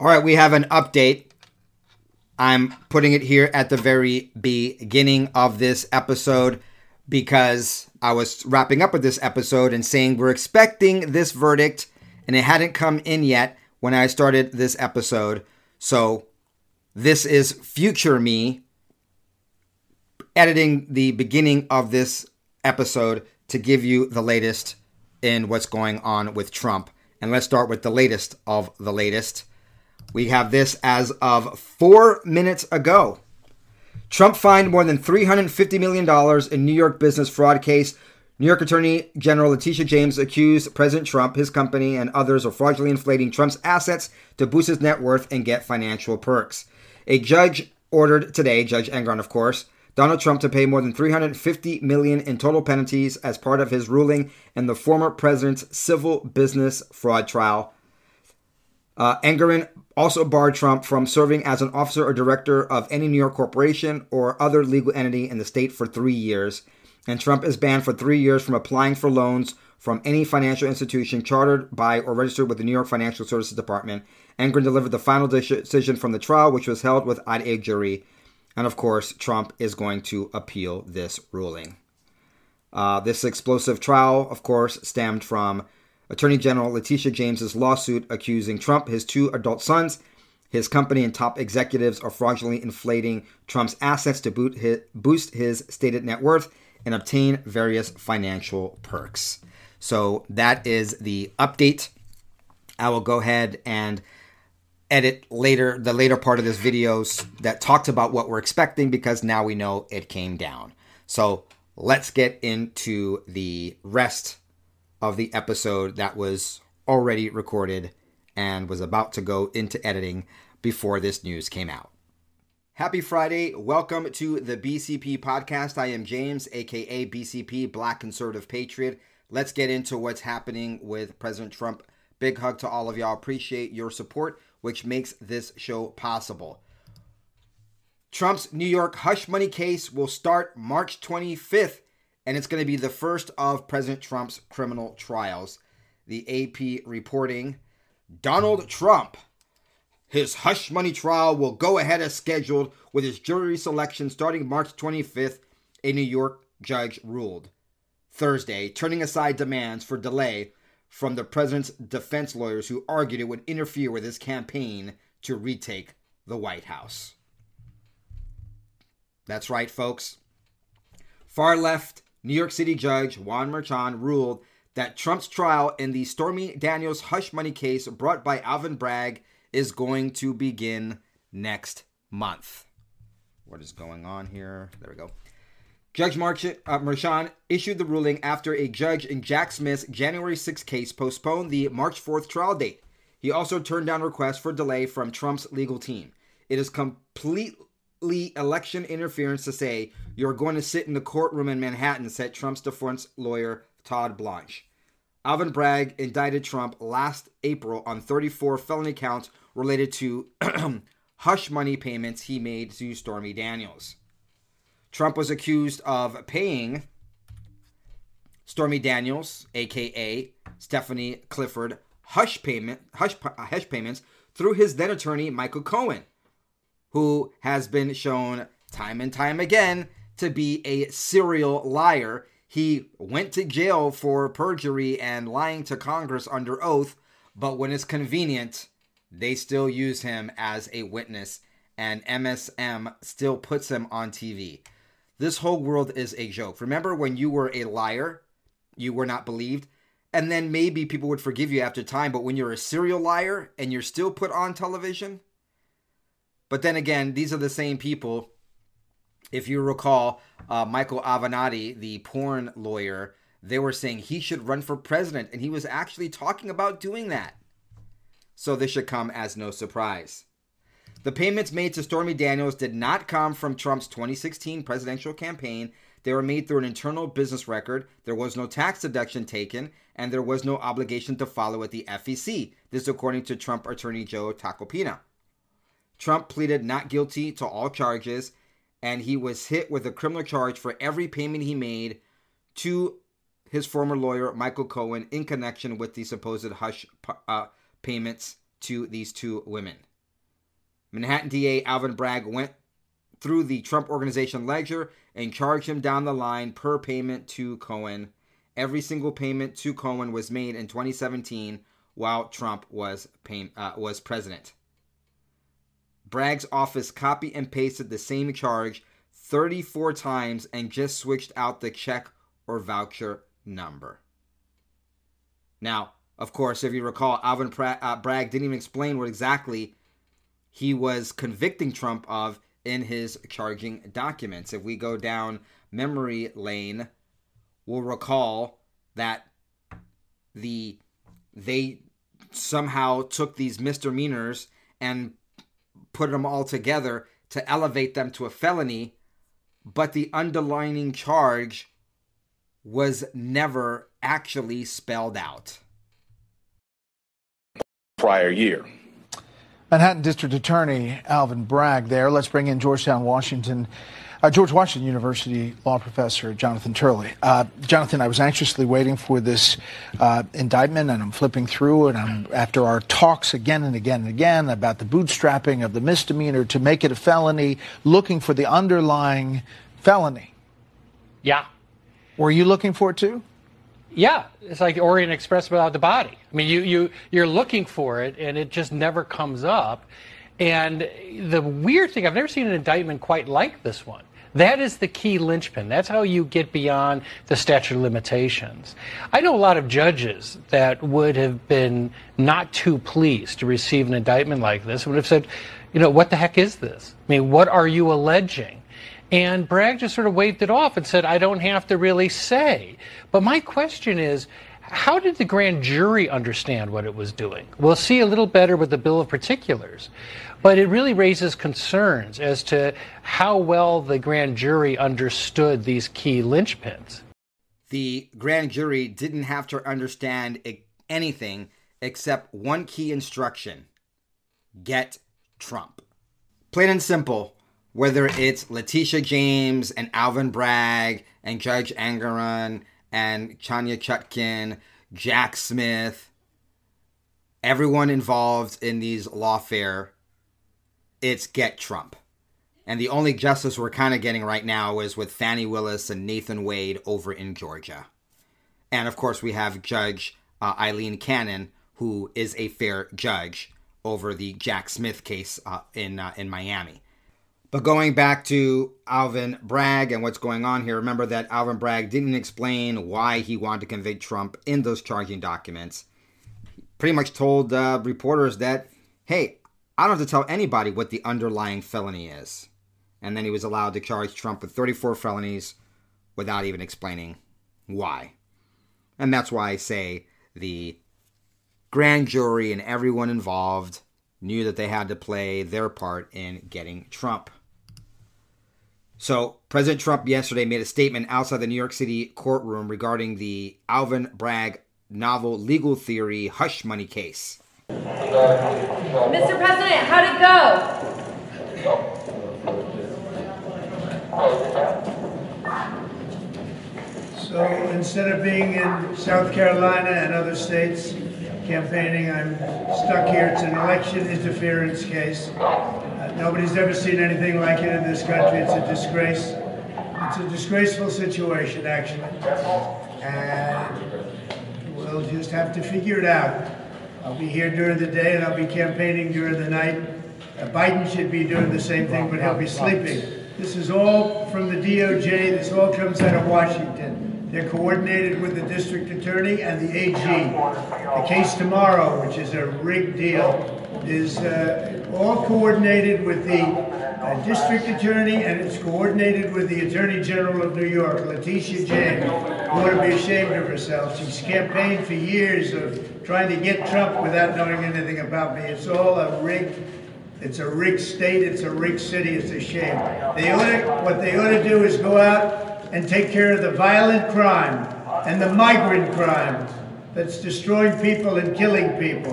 All right, we have an update. I'm putting it here at the very beginning of this episode because I was wrapping up with this episode and saying we're expecting this verdict and it hadn't come in yet when I started this episode. So this is future me editing the beginning of this episode to give you the latest in what's going on with Trump. And let's start with the latest of the latest. We have this as of four minutes ago. Trump fined more than $350 million in New York business fraud case. New York Attorney General Letitia James accused President Trump, his company, and others of fraudulently inflating Trump's assets to boost his net worth and get financial perks. A judge ordered today, Judge Engoron, of course, Donald Trump to pay more than 350 million in total penalties as part of his ruling in the former president's civil business fraud trial. Uh, also barred Trump from serving as an officer or director of any New York corporation or other legal entity in the state for three years. And Trump is banned for three years from applying for loans from any financial institution chartered by or registered with the New York Financial Services Department. Engoron delivered the final decision from the trial, which was held without a jury. And of course, Trump is going to appeal this ruling. Uh, this explosive trial, of course, stemmed from Attorney General Letitia James's lawsuit accusing Trump, his two adult sons, his company, and top executives of fraudulently inflating Trump's assets to his, boost his stated net worth and obtain various financial perks. So that is the update. I will go ahead and edit later the later part of this videos that talks about what we're expecting because now we know it came down. So let's get into the rest of the episode that was already recorded and was about to go into editing before this news came out. Happy Friday. Welcome to the BCP podcast. I am James, aka BCP, Black Conservative Patriot. Let's get into what's happening with President Trump. Big hug to all of y'all. Appreciate your support, which makes this show possible. Trump's New York hush money case will start March 25th and it's going to be the first of President Trump's criminal trials. The AP reporting Donald Trump. His hush money trial will go ahead as scheduled with his jury selection starting March 25th, a New York judge ruled. Thursday, turning aside demands for delay from the president's defense lawyers who argued it would interfere with his campaign to retake the White House. That's right, folks. Far left New York City judge Juan Merchan ruled that Trump's trial in the Stormy Daniels hush money case brought by Alvin Bragg is going to begin next month. What is going on here? There we go. Judge March- uh, Merchan issued the ruling after a judge in Jack Smith's January 6 case postponed the March 4th trial date. He also turned down requests for delay from Trump's legal team. It is complete election interference to say you're going to sit in the courtroom in Manhattan, said Trump's defense lawyer Todd Blanche. Alvin Bragg indicted Trump last April on 34 felony counts related to hush money payments he made to Stormy Daniels. Trump was accused of paying Stormy Daniels, aka Stephanie Clifford, hush payment hush, hush payments through his then attorney Michael Cohen who has been shown time and time again to be a serial liar. He went to jail for perjury and lying to Congress under oath, but when it's convenient, they still use him as a witness, and MSM still puts him on TV. This whole world is a joke. Remember when you were a liar, you were not believed? And then maybe people would forgive you after time, but when you're a serial liar and you're still put on television, but then again, these are the same people. If you recall, uh, Michael Avenatti, the porn lawyer they were saying he should run for president, and he was actually talking about doing that. So this should come as no surprise. The payments made to Stormy Daniels did not come from Trump's 2016 presidential campaign. They were made through an internal business record. There was no tax deduction taken, and there was no obligation to follow with the FEC. This, according to Trump attorney Joe Tacopina. Trump pleaded not guilty to all charges, and he was hit with a criminal charge for every payment he made to his former lawyer, Michael Cohen, in connection with the supposed hush uh, payments to these two women. Manhattan DA Alvin Bragg went through the Trump Organization ledger and charged him down the line per payment to Cohen. Every single payment to Cohen was made in 2017 while Trump was pay, uh, was president. Bragg's office copy and pasted the same charge 34 times and just switched out the check or voucher number. Now, of course, if you recall, Alvin uh, Bragg didn't even explain what exactly he was convicting Trump of in his charging documents. If we go down memory lane, we'll recall that the they somehow took these misdemeanors and put them all together to elevate them to a felony, but the underlining charge was never actually spelled out. Prior year. Manhattan District Attorney Alvin Bragg there. Let's bring in Georgetown, Washington. Uh, George Washington University law professor Jonathan Turley. Uh, Jonathan, I was anxiously waiting for this uh, indictment, and I'm flipping through, and I'm after our talks again and again and again about the bootstrapping of the misdemeanor to make it a felony, looking for the underlying felony. Yeah. Were you looking for it too? Yeah, it's like Orient Express without the body. I mean, you you you're looking for it, and it just never comes up. And the weird thing, I've never seen an indictment quite like this one. That is the key linchpin. That's how you get beyond the statute of limitations. I know a lot of judges that would have been not too pleased to receive an indictment like this and would have said, you know, what the heck is this? I mean, what are you alleging? And Bragg just sort of waved it off and said, I don't have to really say. But my question is, how did the grand jury understand what it was doing? We'll see a little better with the bill of particulars. But it really raises concerns as to how well the grand jury understood these key linchpins. The grand jury didn't have to understand anything except one key instruction get Trump. Plain and simple, whether it's Letitia James and Alvin Bragg and Judge Engoron and Tanya Chutkan, Jack Smith, everyone involved in these lawfare, it's get Trump. And the only justice we're kind of getting right now is with Fani Willis and Nathan Wade over in Georgia. And of course, we have Judge uh, Aileen Cannon, who is a fair judge over the Jack Smith case uh, in uh, in Miami. But going back to Alvin Bragg and what's going on here, remember that Alvin Bragg didn't explain why he wanted to convict Trump in those charging documents. He pretty much told uh, reporters that, hey, I don't have to tell anybody what the underlying felony is. And then he was allowed to charge Trump with 34 felonies without even explaining why. And that's why I say the grand jury and everyone involved knew that they had to play their part in getting Trump. So, President Trump yesterday made a statement outside the New York City courtroom regarding the Alvin Bragg novel legal theory hush money case. Mr. President, how'd it go? So instead of being in South Carolina and other states campaigning, I'm stuck here. It's an election interference case. Nobody's ever seen anything like it in this country. It's a disgrace. It's a disgraceful situation, actually. And we'll just have to figure it out. I'll be here during the day and I'll be campaigning during the night. Uh, Biden should be doing the same thing, but he'll be sleeping. This is all from the DOJ. This all comes out of Washington. They're coordinated with the district attorney and the AG. The case tomorrow, which is a rigged deal, is uh, all coordinated with the uh, district attorney, and it's coordinated with the Attorney General of New York, Letitia James, who ought to be ashamed of herself. She's campaigned for years of trying to get Trump without knowing anything about me. It's all a rigged it's a rigged state. It's a rigged city. It's a shame. They ought to, what they ought to do is go out and take care of the violent crime and the migrant crime that's destroying people and killing people.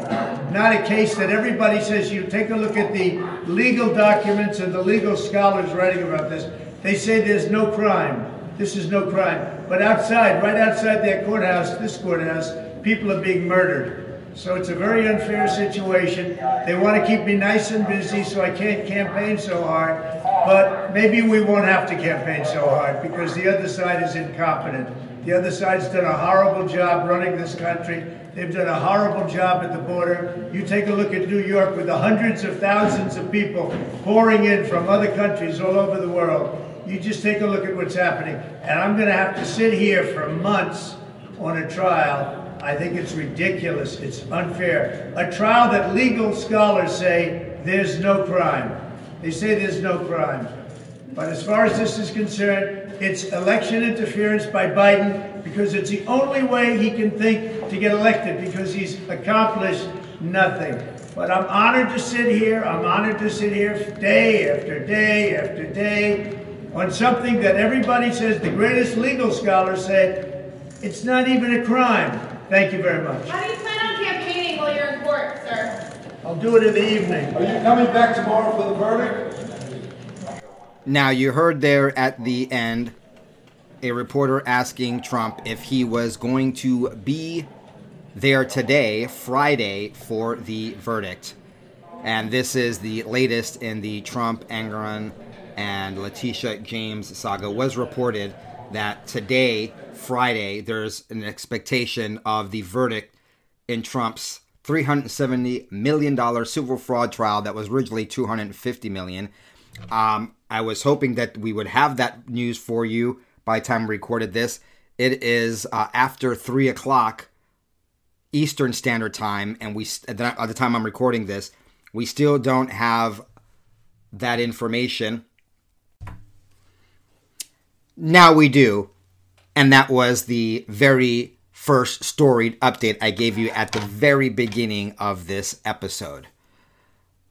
Not a case that everybody says you take a look at the legal documents and the legal scholars writing about this. They say there's no crime. This is no crime. But outside, right outside their courthouse, this courthouse, people are being murdered. So it's a very unfair situation. They want to keep me nice and busy so I can't campaign so hard. But maybe we won't have to campaign so hard because the other side is incompetent. The other side's done a horrible job running this country. They've done a horrible job at the border. You take a look at New York with the hundreds of thousands of people pouring in from other countries all over the world. You just take a look at what's happening. And I'm going to have to sit here for months on a trial I think it's ridiculous. It's unfair. A trial that legal scholars say there's no crime. They say there's no crime. But as far as this is concerned, it's election interference by Biden because it's the only way he can think to get elected because he's accomplished nothing. But I'm honored to sit here. I'm honored to sit here day after day after day on something that everybody says, the greatest legal scholars say, it's not even a crime. Thank you very much. How do you plan on campaigning while you're in court, sir? I'll do it in the evening. Are you coming back tomorrow for the verdict? Now, you heard there at the end a reporter asking Trump if he was going to be there today, Friday, for the verdict. And this is the latest in the Trump, Engoron, and Letitia James saga. Was reported that today, Friday, there's an expectation of the verdict in Trump's $370 million civil fraud trial that was originally 250 million. Um, I was hoping that we would have that news for you by the time we recorded this. It is uh, after 3 o'clock Eastern Standard Time, and we at the time I'm recording this, we still don't have that information. Now we do, and that was the very first storied update I gave you at the very beginning of this episode.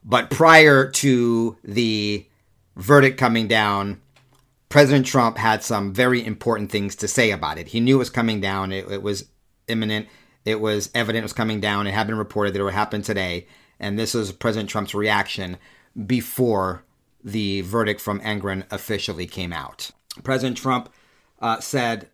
But prior to the verdict coming down, President Trump had some very important things to say about it. He knew it was coming down, it, it was imminent, it was evident it was coming down, it had been reported that it would happen today. And this was President Trump's reaction before the verdict from Engoron officially came out. President Trump uh, said,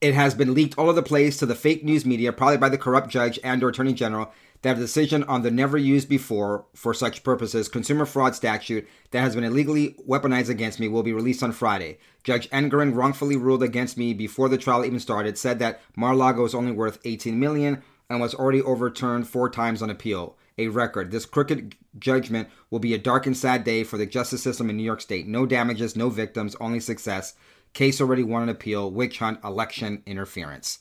it has been leaked all over the place to the fake news media, probably by the corrupt judge and or attorney general, that a decision on the never used before for such purposes consumer fraud statute that has been illegally weaponized against me will be released on Friday. Judge Engoron wrongfully ruled against me before the trial even started, said that Mar-a-Lago is only worth 18 million and was already overturned four times on appeal. A record. This crooked judgment will be a dark and sad day for the justice system in New York State. No damages, no victims, only success. Case already won an appeal. Witch hunt, election interference.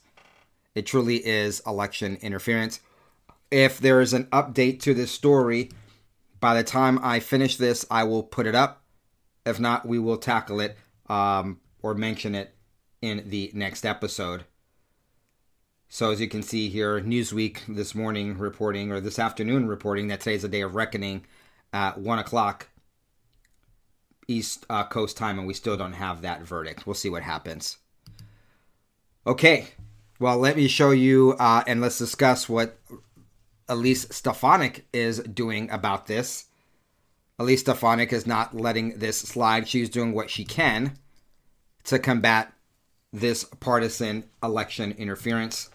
It truly is election interference if there is an update to this story, by the time I finish this, I will put it up. If not, we will tackle it um, or mention it in the next episode. So, as you can see here, Newsweek this morning reporting, or this afternoon reporting, that today's a day of reckoning at 1 o'clock East uh, Coast time, and we still don't have that verdict. We'll see what happens. Okay, well, let me show you uh, and let's discuss what Elise Stefanik is doing about this. Elise Stefanik is not letting this slide. She's doing what she can to combat this partisan election interference.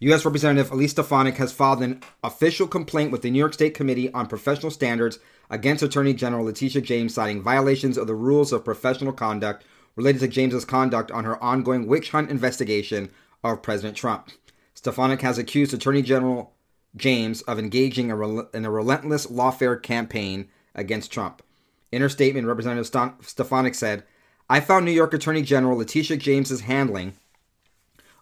U.S. Representative Elise Stefanik has filed an official complaint with the New York State Committee on Professional Standards against Attorney General Letitia James, citing violations of the rules of professional conduct related to James's conduct on her ongoing witch hunt investigation of President Trump. Stefanik has accused Attorney General James of engaging in a relentless lawfare campaign against Trump. In her statement, Representative Stefanik said, I found New York Attorney General Letitia James's handling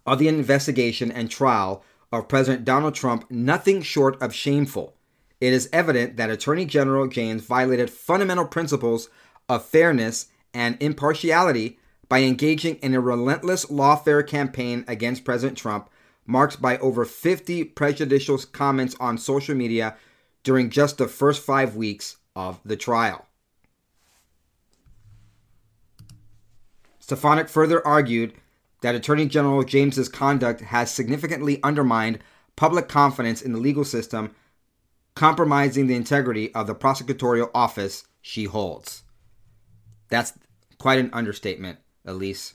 of the investigation and trial of President Donald Trump nothing short of shameful. It is evident that Attorney General James violated fundamental principles of fairness and impartiality by engaging in a relentless lawfare campaign against President Trump, marked by over 50 prejudicial comments on social media during just the first five weeks of the trial. Stefanik further argued that Attorney General James's conduct has significantly undermined public confidence in the legal system, compromising the integrity of the prosecutorial office she holds. That's quite an understatement, Elise.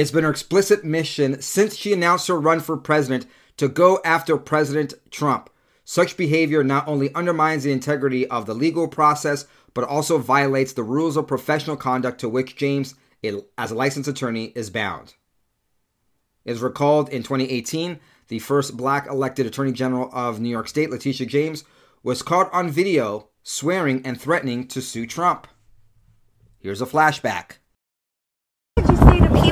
It's been her explicit mission since she announced her run for president to go after President Trump. Such behavior not only undermines the integrity of the legal process, but also violates the rules of professional conduct to which James, as a licensed attorney, is bound. It is recalled in 2018, the first black elected Attorney General of New York State, Letitia James, was caught on video swearing and threatening to sue Trump. Here's a flashback.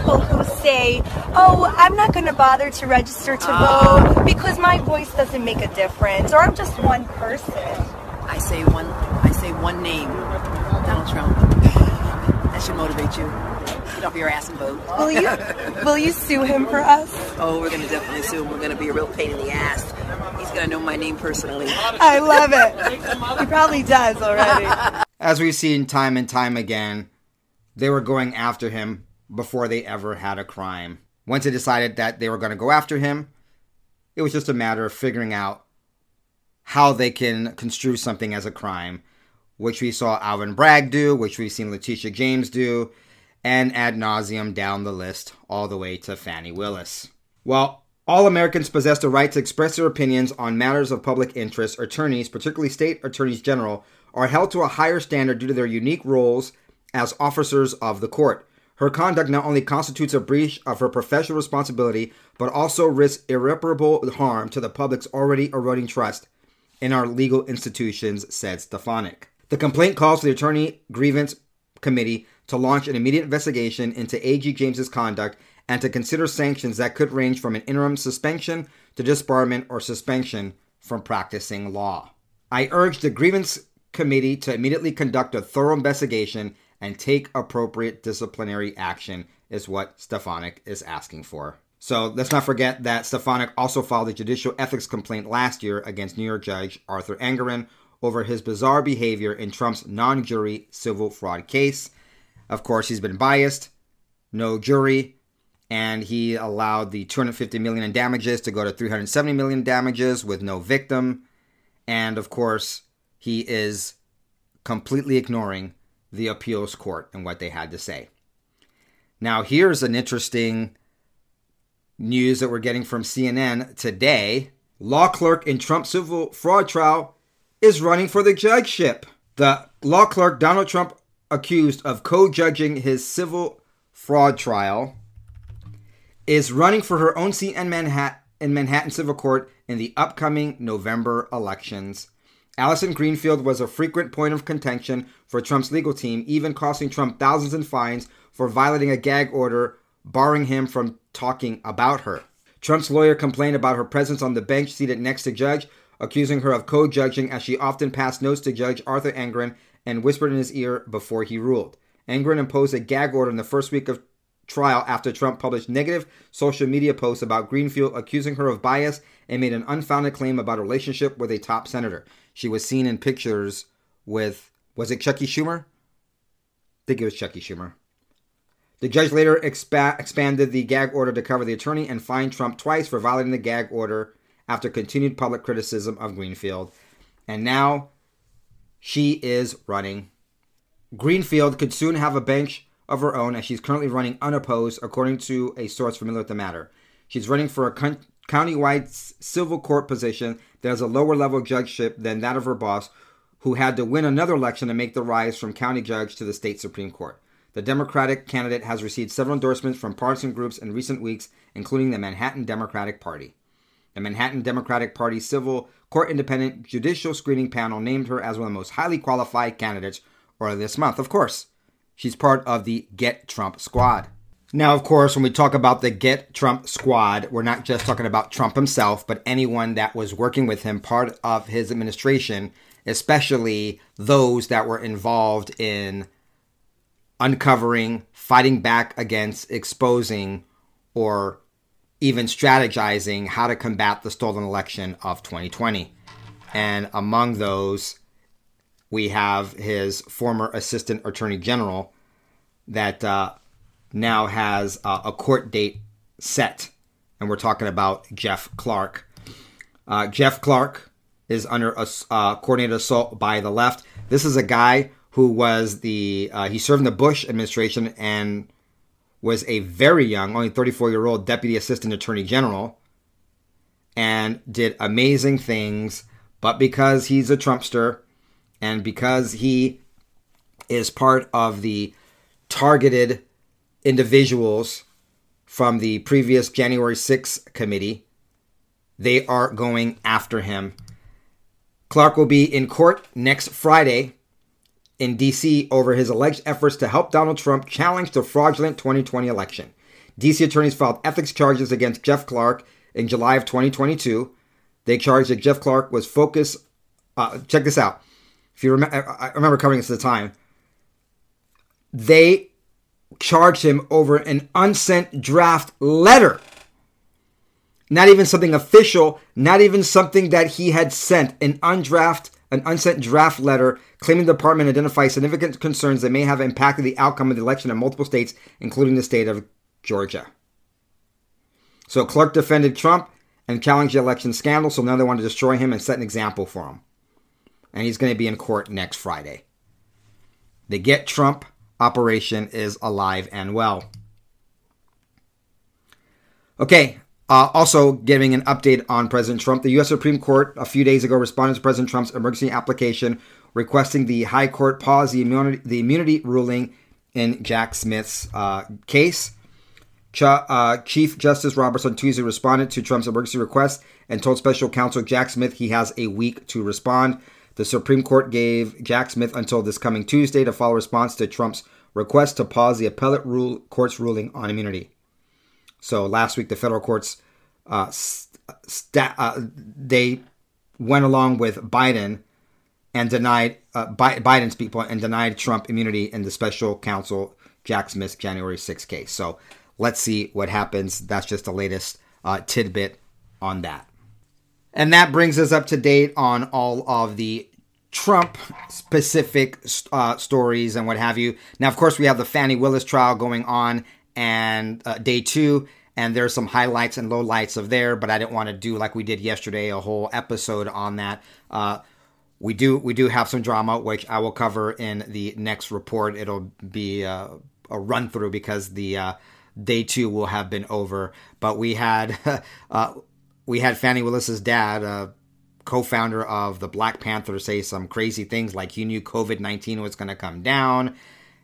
People who say, oh, I'm not going to bother to register to ah. vote because my voice doesn't make a difference, or I'm just one person? I say one, I say one name, Donald Trump. That should motivate you. Get off your ass and vote. Will you, will you sue him for us? Oh, we're going to definitely sue him. We're going to be a real pain in the ass. He's going to know my name personally. I love it. He probably does already. As we've seen time and time again, they were going after him before they ever had a crime. Once they decided that they were going to go after him, it was just a matter of figuring out how they can construe something as a crime, which we saw Alvin Bragg do, which we've seen Letitia James do, and ad nauseum down the list, all the way to Fani Willis. Well, all Americans possess the right to express their opinions on matters of public interest. Attorneys, particularly state attorneys general, are held to a higher standard due to their unique roles as officers of the court. Her conduct not only constitutes a breach of her professional responsibility, but also risks irreparable harm to the public's already eroding trust in our legal institutions, said Stefanik. The complaint calls for the Attorney Grievance Committee to launch an immediate investigation into AG James's conduct and to consider sanctions that could range from an interim suspension to disbarment or suspension from practicing law. I urge the Grievance Committee to immediately conduct a thorough investigation and take appropriate disciplinary action, is what Stefanik is asking for. So let's not forget that Stefanik also filed a judicial ethics complaint last year against New York Judge Arthur Engoron over his bizarre behavior in Trump's non jury civil fraud case. Of course, he's been biased, no jury, and he allowed the 250 million in damages to go to 370 million damages with no victim. And of course, he is completely ignoring the appeals court and what they had to say. Now, here's an interesting news that we're getting from CNN today. Law clerk in Trump civil fraud trial is running for the judgeship. The law clerk, Donald Trump, accused of co judging his civil fraud trial, is running for her own seat in Manhattan, in Manhattan Civil Court in the upcoming November elections. Allison Greenfield was a frequent point of contention for Trump's legal team, even costing Trump thousands in fines for violating a gag order barring him from talking about her. Trump's lawyer complained about her presence on the bench seated next to Judge, accusing her of co judging as she often passed notes to Judge Arthur Engoron and whispered in his ear before he ruled. Engoron imposed a gag order in the first week of trial after Trump published negative social media posts about Greenfield, accusing her of bias and made an unfounded claim about a relationship with a top senator. She was seen in pictures with, was it Chucky Schumer? I think it was Chucky Schumer. The judge later expa- expanded the gag order to cover the attorney and fined Trump twice for violating the gag order after continued public criticism of Greenfield. And now she is running. Greenfield could soon have a bench of her own as she's currently running unopposed, according to a source familiar with the matter. She's running for a con- countywide civil court position that has a lower level judgeship than that of her boss, who had to win another election to make the rise from county judge to the state Supreme Court. The Democratic candidate has received several endorsements from partisan groups in recent weeks, including the Manhattan Democratic Party. The Manhattan Democratic Party Civil Court Independent Judicial Screening Panel named her as one of the most highly qualified candidates earlier this month. Of course, she's part of the Get Trump Squad. Now, of course, when we talk about the Get Trump Squad, we're not just talking about Trump himself, but anyone that was working with him, part of his administration, especially those that were involved in uncovering, fighting back against, exposing, or even strategizing how to combat the stolen election of 2020. And among those, we have his former assistant attorney general that uh, now has uh, a court date set. And we're talking about Jeff Clark. Uh, Jeff Clark is under a uh, coordinated assault by the left. This is a guy who was the, uh, he served in the Bush administration and was a very young, only 34 year old deputy assistant attorney general and did amazing things. But because he's a Trumpster and because he is part of the targeted individuals from the previous January 6th committee, they are going after him. Clark will be in court next Friday in D.C. over his alleged efforts to help Donald Trump challenge the fraudulent 2020 election. D.C. attorneys filed ethics charges against Jeff Clark in July of 2022. They charged that Jeff Clark was focused. Uh, check this out. If you remember, I remember covering this at the time. They charged him over an unsent draft letter. Not even something official, not even something that he had sent, an undraft, an unsent draft letter claiming the department identifies significant concerns that may have impacted the outcome of the election in multiple states, including the state of Georgia. So Clark defended Trump and challenged the election scandal, so now they want to destroy him and set an example for him. And he's going to be in court next Friday. The Get Trump operation is alive and well. Okay, uh, also, giving an update on President Trump, the U.S. Supreme Court a few days ago responded to President Trump's emergency application requesting the High Court pause the immunity, the immunity ruling in Jack Smith's uh, case. Ch- uh, Chief Justice Roberts on Tuesday responded to Trump's emergency request and told Special Counsel Jack Smith he has a week to respond. The Supreme Court gave Jack Smith until this coming Tuesday to file a response to Trump's request to pause the appellate rule, court's ruling on immunity. So last week, the federal courts uh, uh, they went along with Biden and denied uh, Bi- Biden's people and denied Trump immunity in the special counsel Jack Smith's January 6th case. So let's see what happens. That's just the latest uh, tidbit on that. And that brings us up to date on all of the Trump specific uh, stories and what have you. Now, of course, we have the Fani Willis trial going on and uh, day two, and there's some highlights and lowlights of there, but I didn't want to do like we did yesterday, a whole episode on that. Uh, we do we do have some drama, which I will cover in the next report. It'll be uh, a run through because the uh, day two will have been over. But we had uh, we had Fani Willis's dad, uh, co-founder of the Black Panther, say some crazy things like he knew COVID nineteen was going to come down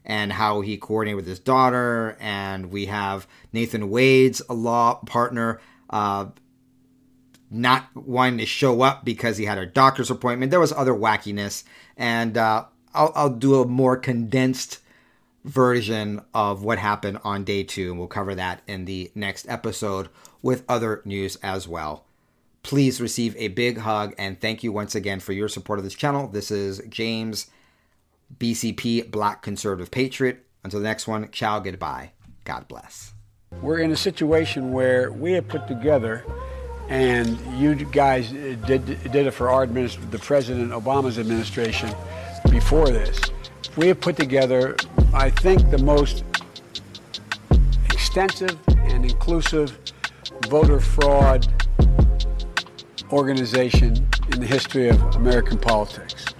and how he coordinated with his daughter. And we have Nathan Wade's a law partner uh, not wanting to show up because he had a doctor's appointment. There was other wackiness, and uh, I'll, I'll do a more condensed version of what happened on day two, and we'll cover that in the next episode with other news as well. Please receive a big hug and thank you once again for your support of this channel. This is James BCP, Black Conservative Patriot. Until the next one, ciao, goodbye. God bless. We're in a situation where we have put together, and you guys did, did it for our administration, the President Obama's administration before this. We have put together, I think, the most extensive and inclusive voter fraud organization in the history of American politics.